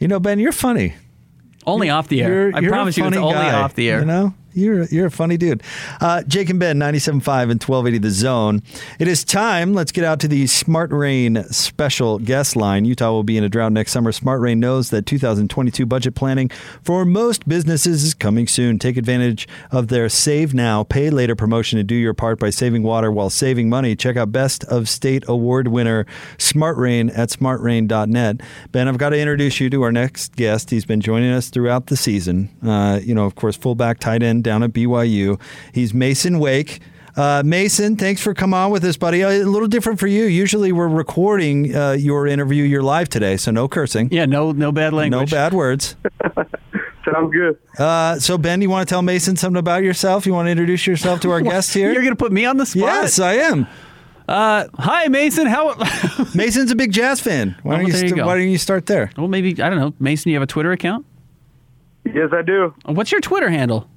You know, Ben, you're funny. Only off the air. You're, I you're promise you, it's funny only guy, off the air. You know, you're you're a funny dude. Uh, Jake and Ben, 97.5 and 1280 The Zone. It is time. Let's get out to the Smart Rain special guest line. Utah will be in a drought next summer. Smart Rain knows that 2022 budget planning for most businesses is coming soon. Take advantage of their Save Now, Pay Later promotion and do your part by saving water while saving money. Check out Best of State Award winner Smart Rain at smartrain.net. Ben, I've got to introduce you to our next guest. He's been joining us throughout the season. Uh, you know, of course, fullback tight end down at BYU. He's Masen Wake. Uh, Masen, thanks for coming on with us, buddy. A little different for you. Usually we're recording uh, your interview. You're live today, so no cursing. Yeah, no, no bad language. No bad words. Sounds good. Uh, so, Ben, you want to tell Masen something about yourself? You want to introduce yourself to our guest here? You're gonna put me on the spot. yes, I am. Uh, hi, Masen. How? Masen's a big jazz fan. Why don't Oh, you, there you. Why don't you start there? well, maybe I don't know. Masen, you have a Twitter account? Yes, I do. What's your Twitter handle?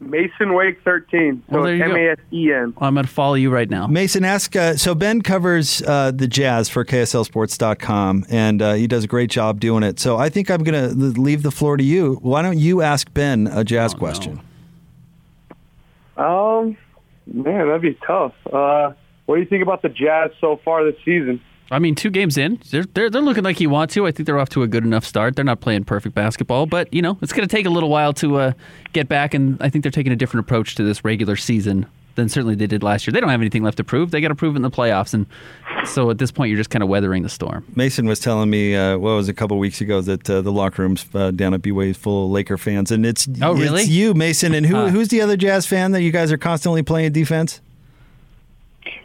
Masen Wake 13. So Well, there it's you go. M A S E N. I'm gonna follow you right now. Masen, ask. Uh, so Ben covers uh, the Jazz for KSLSports.com, and uh, he does a great job doing it. So I think I'm going to leave the floor to you. Why don't you ask Ben a Jazz Oh, question? Um, man, that'd be tough. Uh, what do you think about the Jazz so far this season? I mean, two games in, they're, they're they're looking like you want to. I think they're off to a good enough start. They're not playing perfect basketball, but you know it's going to take a little while to uh, get back. And I think they're taking a different approach to this regular season than certainly they did last year. They don't have anything left to prove. They got to prove it in the playoffs, and so at this point, you're just kind of weathering the storm. Masen was telling me, uh, what was it, a couple weeks ago, that uh, the locker room's uh, down at BYU is full of Laker fans, and it's Oh, really? it's you, Masen, and who Huh. who's the other Jazz fan that you guys are constantly playing defense?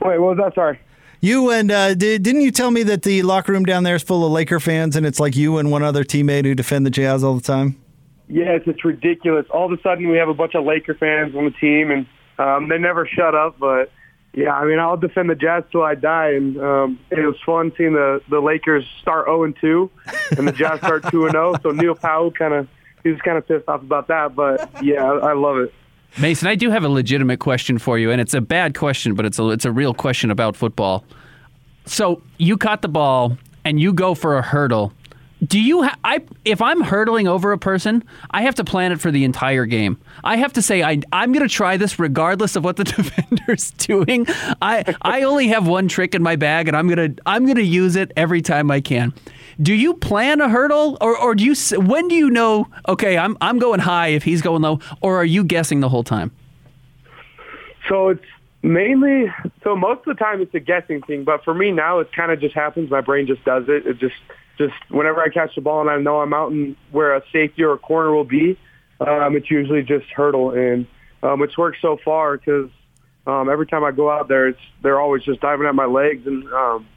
Wait, what was that? Sorry. You and uh, did, didn't you tell me that the locker room down there is full of Laker fans, and it's like you and one other teammate who defend the Jazz all the time? Yes, it's ridiculous. All of a sudden, we have a bunch of Laker fans on the team, and um, they never shut up. But yeah, I mean, I'll defend the Jazz till I die, and um, it was fun seeing the the Lakers start 0 and 2, and the Jazz start 2 and 0. So Neil Powell kind of he was kind of pissed off about that, but yeah, I, I love it. Masen, I do have a legitimate question for you, and it's a bad question, but it's a it's a real question about football. So you caught the ball and you go for a hurdle. Do you? Ha- I if I'm hurdling over a person, I have to plan it for the entire game. I have to say I I'm going to try this regardless of what the defender's doing. I I only have one trick in my bag, and I'm gonna I'm gonna use it every time I can. Do you plan a hurdle, or or do you? When do you know? Okay, I'm I'm going high if he's going low, or are you guessing the whole time? So it's mainly so most of the time it's a guessing thing, but for me now it kind of just happens. My brain just does it. It just just whenever I catch the ball and I know I'm out in where a safety or a corner will be, um, it's usually just hurdle, and um, it's worked so far because um, every time I go out there, it's they're always just diving at my legs, and um,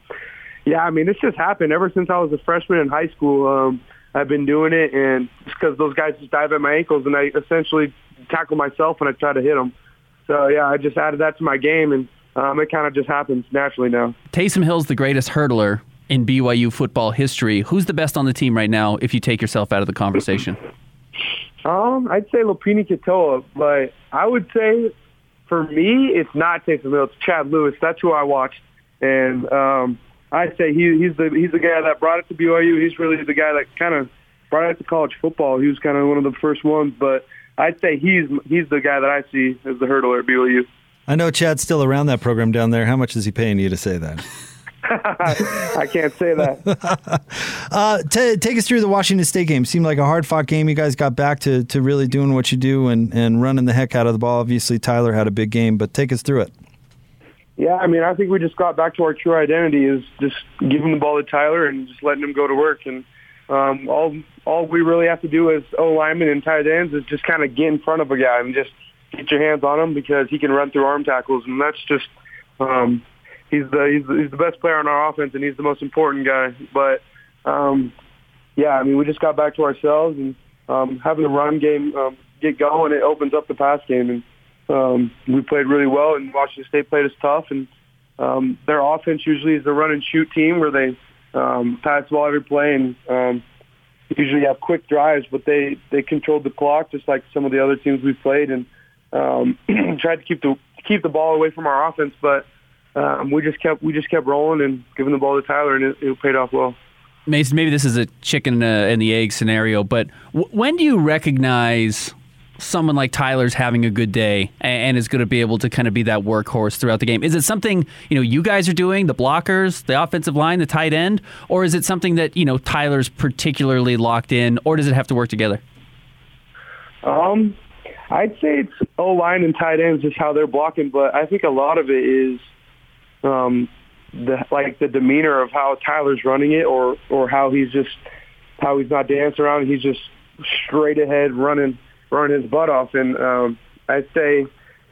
yeah, I mean it's just happened ever since I was a freshman in high school. Um, I've been doing it, and it's because those guys just dive at my ankles, and I essentially tackle myself when I try to hit them. So yeah, I just added that to my game, and um, it kind of just happens naturally now. Taysom Hill's the greatest hurdler in BYU football history. Who's the best on the team right now if you take yourself out of the conversation? Um, I'd say Lopini Katoa, but I would say for me, it's not Taysom Hill. It's Chad Lewis. That's who I watched, and um, I'd say he, he's the he's the guy that brought it to BYU. He's really the guy that kind of brought it to college football. He was kind of one of the first ones, but I'd say he's he's the guy that I see as the hurdler at BYU. I know Chad's still around that program down there. How much is he paying you to say that? I can't say that. Uh, t- take us through the Washington State game. Seemed like a hard fought game. You guys got back to, to really doing what you do and, and running the heck out of the ball. Obviously, Tyler had a big game, but take us through it. Yeah, I mean, I think we just got back to our true identity is just giving the ball to Tyler and just letting him go to work. And um, all all we really have to do as O linemen and tight ends is just kind of get in front of a guy and just get your hands on him because he can run through arm tackles, and that's just um, he's the he's the, he's the best player on our offense, and he's the most important guy. But um, yeah, I mean, we just got back to ourselves and um, having the run game um, get going. It opens up the pass game, and um, we played really well. And Washington State played us tough, and um, their offense usually is a run and shoot team where they um, pass the ball every play and um, usually have quick drives, but they they controlled the clock just like some of the other teams we've played and um, tried to keep the keep the ball away from our offense, but um, we just kept we just kept rolling and giving the ball to Tyler, and it, it paid off well. Masen, maybe this is a chicken uh, and the egg scenario, but w- when do you recognize someone like Tyler's having a good day and is going to be able to kind of be that workhorse throughout the game? Is it something you know you guys are doing, the blockers, the offensive line, the tight end, or is it something that you know Tyler's particularly locked in, or does it have to work together? Um, I'd say it's O line and tight ends just how they're blocking, but I think a lot of it is um, the like the demeanor of how Tyler's running it, or or how he's just how he's not dancing around. He's just straight ahead running running his butt off, and um, I'd say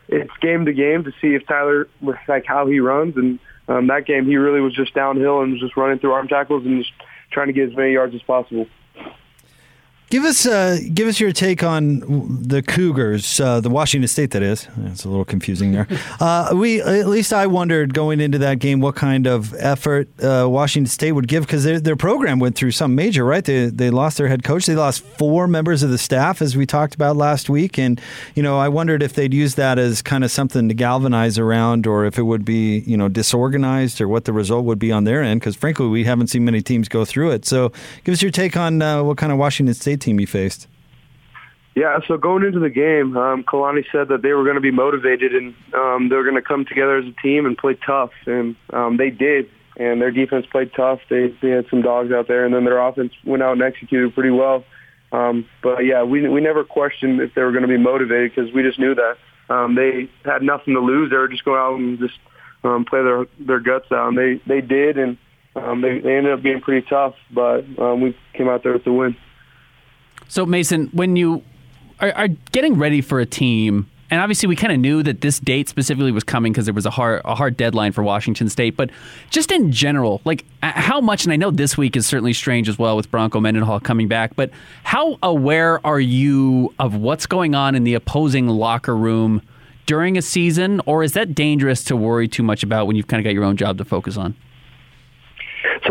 it's game to game to see if Tyler like how he runs. And um, that game, he really was just downhill and was just running through arm tackles and just trying to get as many yards as possible. Give us uh, give us your take on the Cougars, uh, the Washington State. That is, it's a little confusing there. Uh, we at least I wondered going into that game what kind of effort uh, Washington State would give because their, their program went through some major, right? They they lost their head coach. They lost four members of the staff, as we talked about last week, and you know I wondered if they'd use that as kind of something to galvanize around, or if it would be you know disorganized, or what the result would be on their end. Because frankly, we haven't seen many teams go through it. So give us your take on uh, what kind of Washington State team you faced. Yeah, so going into the game, um, Kalani said that they were going to be motivated and um, they were going to come together as a team and play tough, and um, they did. And their defense played tough. They, they had some dogs out there, and then their offense went out and executed pretty well. Um, but yeah, we we never questioned if they were going to be motivated because we just knew that um, they had nothing to lose. They were just going out and just um, play their their guts out, and they they did, and um, they they ended up being pretty tough. But um, we came out there with the win. So Masen, when you are, are getting ready for a team, and obviously we kind of knew that this date specifically was coming because there was a hard a hard deadline for Washington State, but just in general, like how much? And I know this week is certainly strange as well with Bronco Mendenhall coming back, but how aware are you of what's going on in the opposing locker room? During a season, or is that dangerous to worry too much about when you've kind of got your own job to focus on?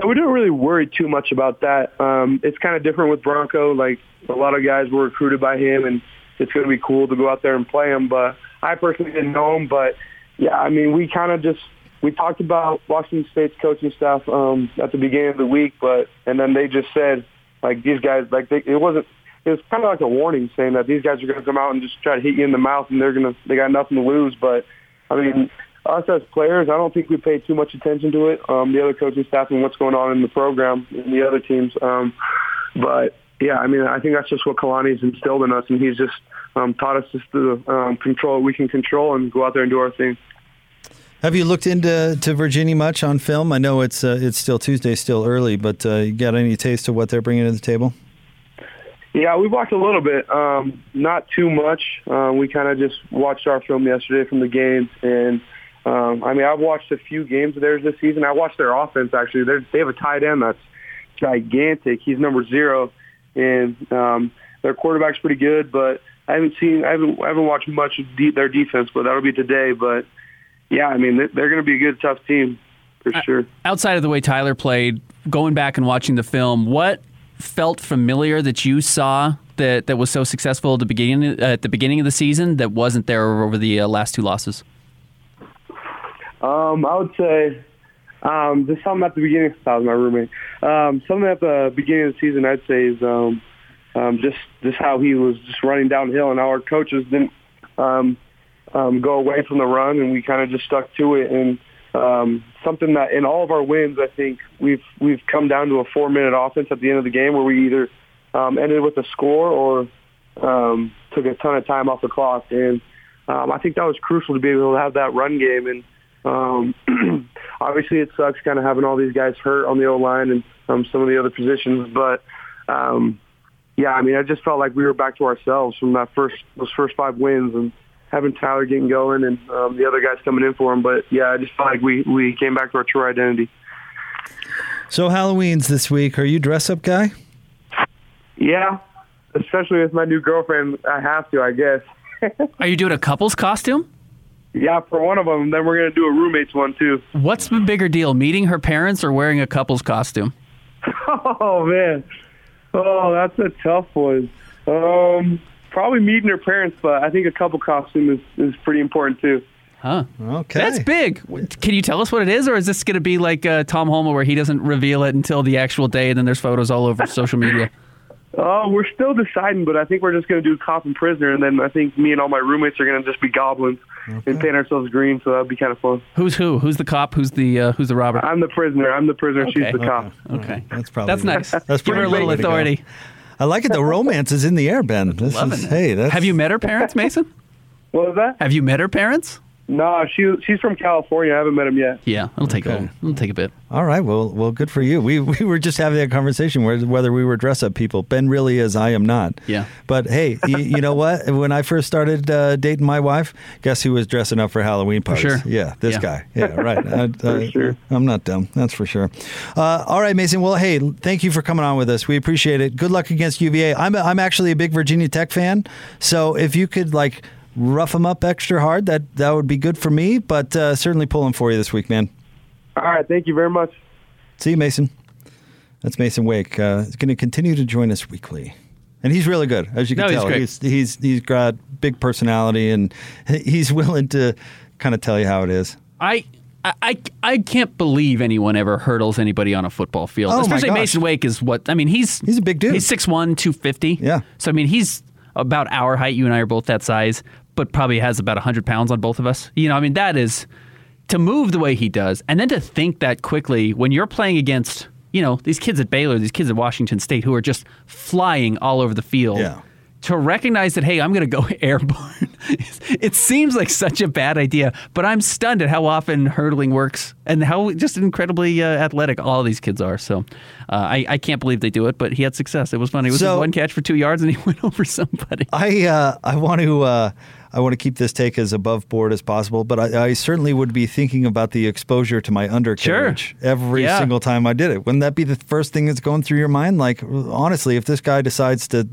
We don't really worry too much about that. Um, it's kind of different with Bronco. Like a lot of guys were recruited by him, and it's going to be cool to go out there and play him. But I personally didn't know him. But yeah, I mean, we kind of just we talked about Washington State's coaching staff um, at the beginning of the week, but and then they just said like these guys like they, it wasn't it was kind of like a warning saying that these guys are going to come out and just try to hit you in the mouth and they're going to they got nothing to lose. But I mean, us as players, I don't think we pay too much attention to it. Um, the other coaching staff and what's going on in the program and the other teams. Um, but yeah, I mean, I think that's just what Kalani's instilled in us, and he's just um, taught us just to um, control what we can control and go out there and do our thing. Have you looked into to Virginia much on film? I know it's uh, it's still Tuesday, still early, but uh, you got any taste of what they're bringing to the table? Yeah, we watched a little bit, um, not too much. Uh, we kind of just watched our film yesterday from the games, and um, I mean, I've watched a few games of theirs this season. I watched their offense actually. They're, they have a tight end that's gigantic. He's number zero, and um, their quarterback's pretty good. But I haven't seen, I haven't, I haven't watched much of de- their defense. But that'll be today. But yeah, I mean, they're going to be a good, tough team for sure. Outside of the way Tyler played, going back and watching the film, what felt familiar that you saw that that was so successful at the beginning at the beginning of the season that wasn't there over the uh, last two losses? Um, I would say um, just something at the beginning. That was my roommate. Um, something at the beginning of the season, I'd say, is um, um, just just how he was just running downhill, and our coaches didn't um, um, go away from the run, and we kind of just stuck to it. And um, something that in all of our wins, I think we've we've come down to a four minute offense at the end of the game where we either um, ended with a score or um, took a ton of time off the clock, and um, I think that was crucial to be able to have that run game and um, obviously, it sucks kind of having all these guys hurt on the O line and um, some of the other positions, but um, yeah, I mean, I just felt like we were back to ourselves from that first those first five wins and having Tyler getting going and um, the other guys coming in for him. But yeah, I just felt like we we came back to our true identity. So Halloween's this week. Are you dress up guy? Yeah, especially with my new girlfriend. I have to, I guess. Are you doing a couple's costume? Yeah, for one of them. Then we're going to do a roommates one too. What's the bigger deal, meeting her parents or wearing a couple's costume? Oh man, oh that's a tough one. Um, probably meeting her parents, but I think a couple costume is, is pretty important too. Huh. Okay. That's big. Can you tell us what it is, or is this going to be like uh, Tom Holmoe, where he doesn't reveal it until the actual day, and then there's photos all over social media? Oh, we're still deciding, but I think we're just going to do cop and prisoner, and then I think me and all my roommates are going to just be goblins and paint ourselves green. So that'd be kind of fun. Who's who? Who's the cop? Who's the uh, who's the robber? I'm the prisoner. I'm the prisoner. Okay. She's the cop. Okay, That's probably that's nice. That's Give her a little the way to go. authority. I like it. The romance is in the air, Ben. This Loving is it. hey. That's, Have you met her parents, Masen? What was that? Have you met her parents? No, she she's from California. I haven't met him yet. Yeah, it'll take Okay. a it'll take a bit. All right. Well, well, good for you. We we were just having that conversation where whether we were dress up people. Ben really is. I am not. Yeah. But hey, you, you know what? When I first started uh, dating my wife, guess who was dressing up for Halloween parties? sure. Yeah, this Yeah. guy. Yeah, right. I, For sure. I'm not dumb. That's for sure. Uh, all right, Masen. Well, hey, thank you for coming on with us. We appreciate it. Good luck against UVA. I'm a, I'm actually a big Virginia Tech fan. So if you could like rough them up extra hard, that that would be good for me. But uh, certainly pulling for you this week, man. All right. Thank you very much. See you, Masen. That's Masen Wake. Uh, he's going to continue to join us weekly, and he's really good, as you can No, he's tell. great. he's he's he's got big personality, and he's willing to kind of tell you how it is. I. I, I, I can't believe anyone ever hurdles anybody on a football field. Oh, my Especially gosh. Masen Wake is what I mean. He's He's a big dude. He's 6'1", 250. Yeah. So I mean, he's about our height. You and I are both that size, but probably has about hundred pounds on both of us. You know, I mean, that is to move the way he does, and then to think that quickly when you're playing against you know these kids at Baylor, these kids at Washington State who are just flying all over the field. Yeah. To recognize that, hey, I'm going to go airborne. it seems like such a bad idea, but I'm stunned at how often hurdling works and how just incredibly uh, athletic all these kids are. So uh, I, I can't believe they do it, but he had success. It was funny. It was So- one catch for two yards, and he went over somebody. I uh, I want to uh, I want to keep this take as above board as possible, but I, I certainly would be thinking about the exposure to my undercarriage every Yeah. single time I did it. Wouldn't that be the first thing that's going through your mind? Like honestly, if this guy decides to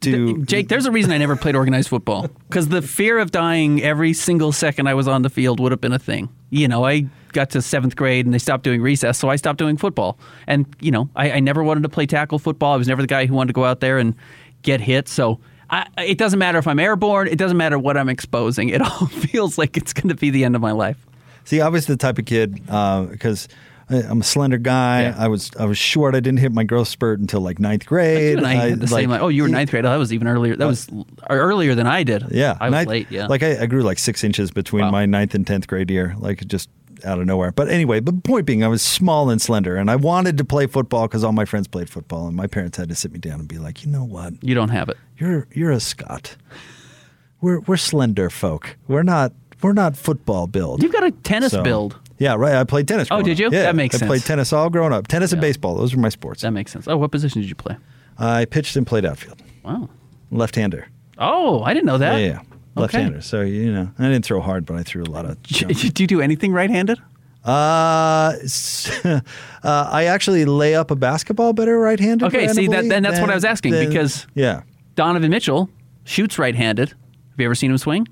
do Jake, there's a reason I never played organized football because the fear of dying every single second I was on the field would have been a thing. You know, I got to seventh grade and they stopped doing recess, so I stopped doing football. And you know, I, I never wanted to play tackle football. I was never the guy who wanted to go out there and get hit. So I, it doesn't matter if I'm airborne. It doesn't matter what I'm exposing. It all feels like it's going to be the end of my life. See, I was the type of kid uh, because I'm a slender guy. Yeah. I was I was short. I didn't hit my growth spurt until like ninth grade. I had the same. Like, oh, you were ninth grade. Oh, that was even earlier. That was earlier than I did. Yeah, I was ninth- late. Yeah, like I, I grew like six inches between Wow. my ninth and tenth grade year, like just out of nowhere. But anyway, but point being, I was small and slender, and I wanted to play football because all my friends played football, and my parents had to sit me down and be like, you know what, you don't have it. you're you're a Scot. We're we're slender folk. We're not we're not football build. You've got a tennis So- build. Yeah, right. I played tennis. Oh, did up. you? Yeah, That makes I sense. played tennis all growing up. Tennis and baseball. Those were my sports. That makes sense. Oh, what position did you play? I pitched and played outfield. Wow. Left-hander. Oh, I didn't know that. Yeah, yeah. Left-hander. So you know, I didn't throw hard, but I threw a lot of. Do you do anything right-handed? Uh, uh, I actually lay up a basketball better right-handed. Okay, see, that- then that's what I was asking, than- because- yeah, Donovan Mitchell shoots right-handed. Have you ever seen him swing?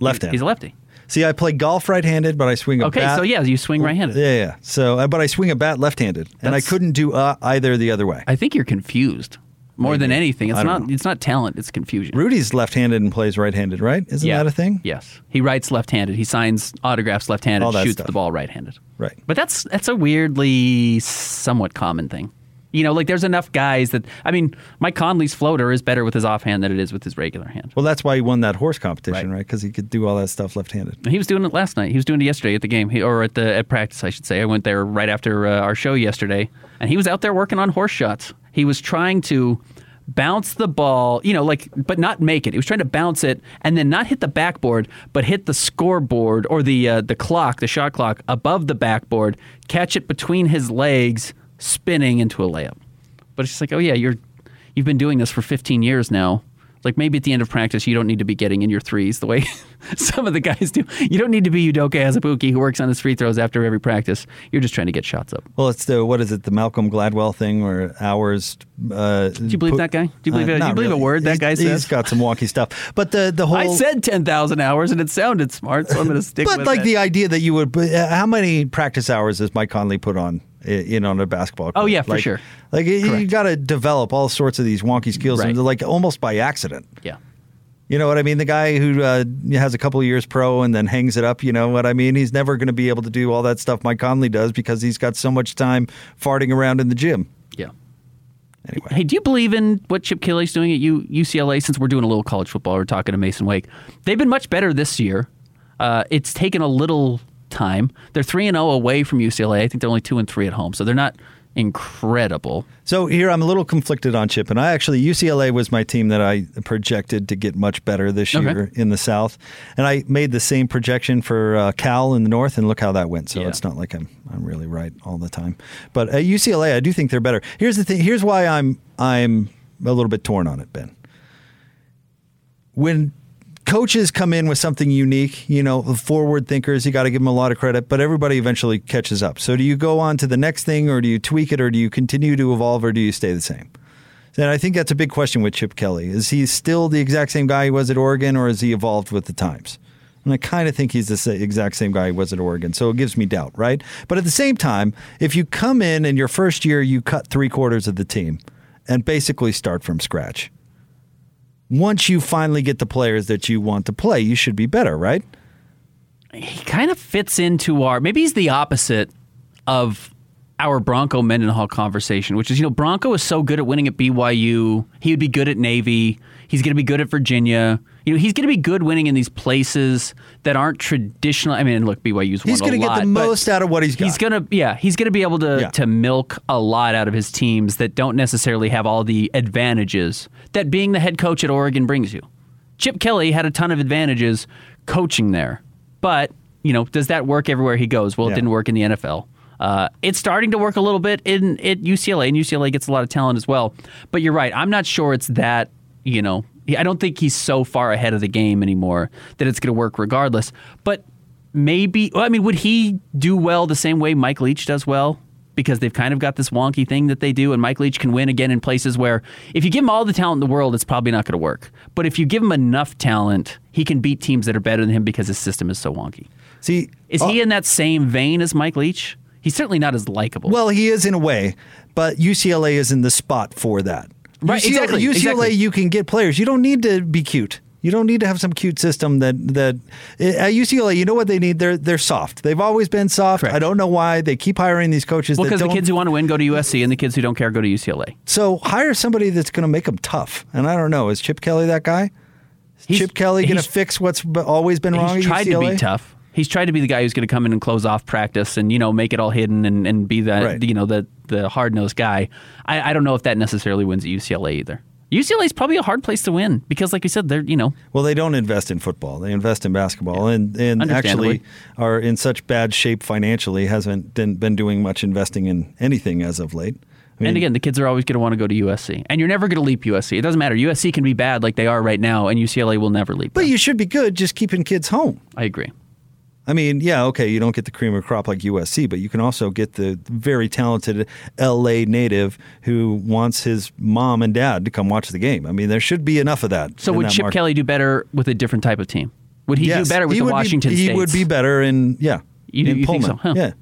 left-handed. He's a lefty. See, I play golf right-handed, but I swing a Okay, bat. so yeah, you swing right-handed. yeah, yeah. So, uh, but I swing a bat left-handed, and I couldn't do uh, either the other way. I think you're confused more than anything. It's not. know. It's not talent. It's confusion. Rudy's left-handed and plays right-handed, right? Isn't yeah. that a thing? Yes, he writes left-handed. He signs autographs left-handed. Shoots stuff. the ball right-handed. Right. But that's that's a weirdly somewhat common thing. You know, like there's enough guys that I mean, Mike Conley's floater is better with his offhand than it is with his regular hand. Well, that's why he won that horse competition, Right. right? Because he could do all that stuff left-handed. And He was doing it last night. He was doing it yesterday at the game, he, or at the at practice, I should say. I went there right after uh, our show yesterday, and he was out there working on horse shots. He was trying to bounce the ball, you know, like, but not make it. He was trying to bounce it and then not hit the backboard, but hit the scoreboard or the uh, the clock, the shot clock above the backboard, catch it between his legs, spinning into a layup. But it's just like, oh yeah, you're you've been doing this for 15 years now. Like maybe at the end of practice, you don't need to be getting in your threes the way some of the guys do. You don't need to be Udoka Azubuike who works on his free throws after every practice. You're just trying to get shots up. Well, it's the what is it? The Malcolm Gladwell thing, where hours. Uh, Do you believe that guy? Do you believe it- do you believe a word that guy He's says? He's got some wonky stuff, but the the whole. I said 10,000 hours and it sounded smart, so I'm going to stick with it. but like it. the idea that you would. uh, How many practice hours does Mike Conley put on? I- You know, on a basketball. Oh, court? yeah, for Like- sure. Like you- you got to develop all sorts of these wonky skills, Right. and like almost by accident. yeah. You know what I mean? The guy who uh, has a couple of years pro and then hangs it up. You know what I mean? He's never going to be able to do all that stuff Mike Conley does because he's got so much time farting around in the gym. Yeah. Anyway, Hey, do you believe in what Chip Kelly's doing at U- UCLA? Since we're doing a little college football, we're talking to Masen Wake. They've been much better this year. Uh, it's taken a little time. They're three and zero away from UCLA. I think they're only two and three at home, so they're not incredible. So here I'm a little conflicted on Chip, and I actually UCLA was my team that I projected to get much better this Okay. year in the South, and I made the same projection for uh, Cal in the North, and look how that went. So Yeah. it's not like I'm I'm really right all the time, but at UCLA I do think they're better. Here's the thing. Here's why I'm I'm a little bit torn on it, Ben. When coaches come in with something unique, you know, the forward thinkers, you got to give them a lot of credit, but everybody eventually catches up. So do you go on to the next thing or do you tweak it or do you continue to evolve or do you stay the same? And I think that's a big question with Chip Kelly. Is he still the exact same guy he was at Oregon or has he evolved with the times? And I kind of think he's the exact same guy he was at Oregon. So it gives me doubt, right? But at the same time, if you come in and your first year you cut three quarters of the team and basically start from scratch, once you finally get the players that you want to play, you should be better, right? he kind of fits into our maybe he's the opposite of our Bronco Mendenhall conversation, which is you know Bronco is so good at winning at BYU, he would be good at Navy, he's going to be good at Virginia. You know, he's going to be good winning in these places that aren't traditional. I mean, look, BYU's won He's a going to get the most out of what he's got. He's gonna, yeah, he's gonna be able to Yeah. to milk a lot out of his teams that don't necessarily have all the advantages that being the head coach at Oregon brings you. Chip Kelly had a ton of advantages coaching there, but you know, does that work everywhere he goes? Well, it didn't work in the NFL. Uh, it's starting to work a little bit in at UCLA, and UCLA gets a lot of talent as well. But you're right. I'm not sure it's that. You know, I don't think he's so far ahead of the game anymore that it's going to work regardless. But maybe. Well, I mean, would he do well the same way Mike Leach does well? Because they've kind of got this wonky thing that they do, and Mike Leach can win again in places where if you give him all the talent in the world, it's probably not going to work. But if you give him enough talent, he can beat teams that are better than him because his system is so wonky. See, Is uh, he in that same vein as Mike Leach? He's certainly not as likable. Well, he is in a way, but UCLA is in the spot for that. Right, UCLA, exactly, UCLA, exactly. you can get players. You don't need to be cute. You don't need to have some cute system that that at UCLA. You know what they need? They're they're soft. They've always been soft. Correct. I don't know why they keep hiring these coaches. well, because the kids who want to win go to USC, and the kids who don't care go to UCLA. So hire somebody that's going to make them tough. And I don't know. Is Chip Kelly that guy? Is He's- Chip Kelly going to fix what's always been wrong? He's at tried to UCLA? be tough. He's tried to be the guy who's going to come in and close off practice and you know make it all hidden and, and be the Right. you know the the hard nosed guy. I, I don't know if that necessarily wins at UCLA either. UCLA is probably a hard place to win because, like you said, they're you know Well, they don't invest in football. They invest in basketball, and and actually are in such bad shape financially. Hasn't been, been doing much investing in anything as of late. I mean, and again, the kids are always going to want to go to USC, and you're never going to leap USC. It doesn't matter. USC can be bad like they are right now, and UCLA will never leap. but them. you should be good just keeping kids home. I agree. I mean, yeah, okay, you don't get the cream of crop like USC, but you can also get the very talented LA native who wants his mom and dad to come watch the game. I mean, there should be enough of that. So would that Chip market. Kelly do better with a different type of team? Would he Yes, do better with the would be- Washington He States? would be better in yeah. You- in you think Pullman. so? Huh. Yeah.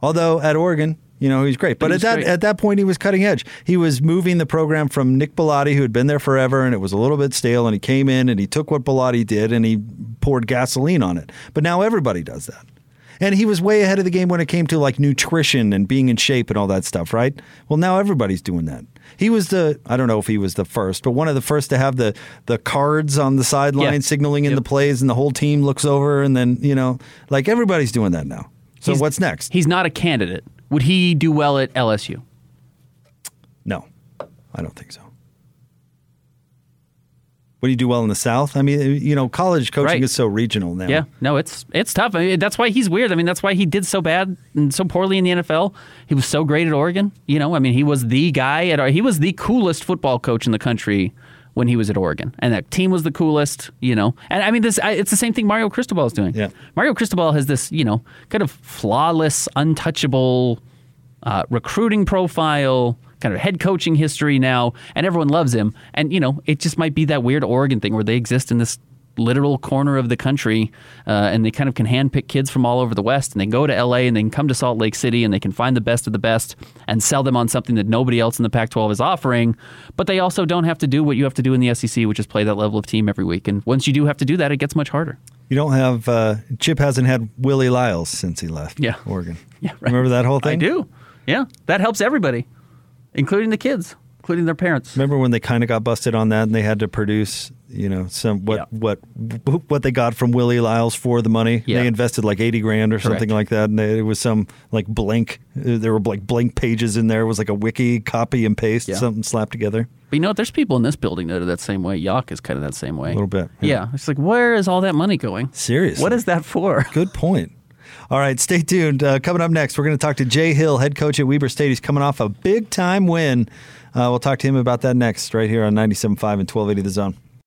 Although at Oregon, you know, he's great. But he at that great. at that point, he was cutting edge. He was moving the program from Nick Bellotti, who had been there forever, and it was a little bit stale. And he came in and he took what Bellotti did and he poured gasoline on it. But now everybody does that. And he was way ahead of the game when it came to like nutrition and being in shape and all that stuff, right? Well, now everybody's doing that. He was the I don't know if he was the first, but one of the first to have the the cards on the sideline Yeah. signaling in Yep. the plays and the whole team looks over and then, you know, like everybody's doing that now. So He's- what's next? He's not a candidate. Would he do well at LSU? No. I don't think so. Would he do well in the South? I mean, you know, college coaching Right. is so regional now. Yeah, no, it's it's tough. I mean, that's why he's weird. I mean, that's why he did so bad and so poorly in the NFL. He was so great at Oregon. You know, I mean, he was the guy at he was the coolest football coach in the country when he was at Oregon, and that team was the coolest. You know, and I mean, this I, it's the same thing Mario Cristobal is doing. Yeah. Mario Cristobal has this you know kind of flawless, untouchable uh, recruiting profile, kind of head coaching history now, and everyone loves him. And you know, it just might be that weird Oregon thing where they exist in this literal corner of the country, uh, and they kind of can handpick kids from all over the West, and they go to LA and they can come to Salt Lake City and they can find the best of the best and sell them on something that nobody else in the Pac-12 is offering. But they also don't have to do what you have to do in the SEC, which is play that level of team every week. And once you do have to do that, it gets much harder. You don't have uh, Chip hasn't had Willie Lyles since he left. Yeah. Oregon. Yeah, right. Remember that whole thing? I do. Yeah, that helps everybody, including the kids, including their parents. Remember when they kind of got busted on that, and they had to produce, you know, some what Yeah. what what they got from Willie Lyles for the money. Yeah. They invested like eighty grand or something like that, and they, it was some like blank. There were like blank pages in there. It was like a wiki copy and paste, Yeah. something slapped together. But you know? There's people in this building that are that same way. Yock is kind of that same way. A little bit. Yeah. It's like, where is all that money going? Seriously. What is that for? Good point. All right, stay tuned. Uh, coming up next, we're going to talk to Jay Hill, head coach at Weber State. He's coming off a big time win. Uh, we'll talk to him about that next, right here on 97.5 and 1280 The Zone.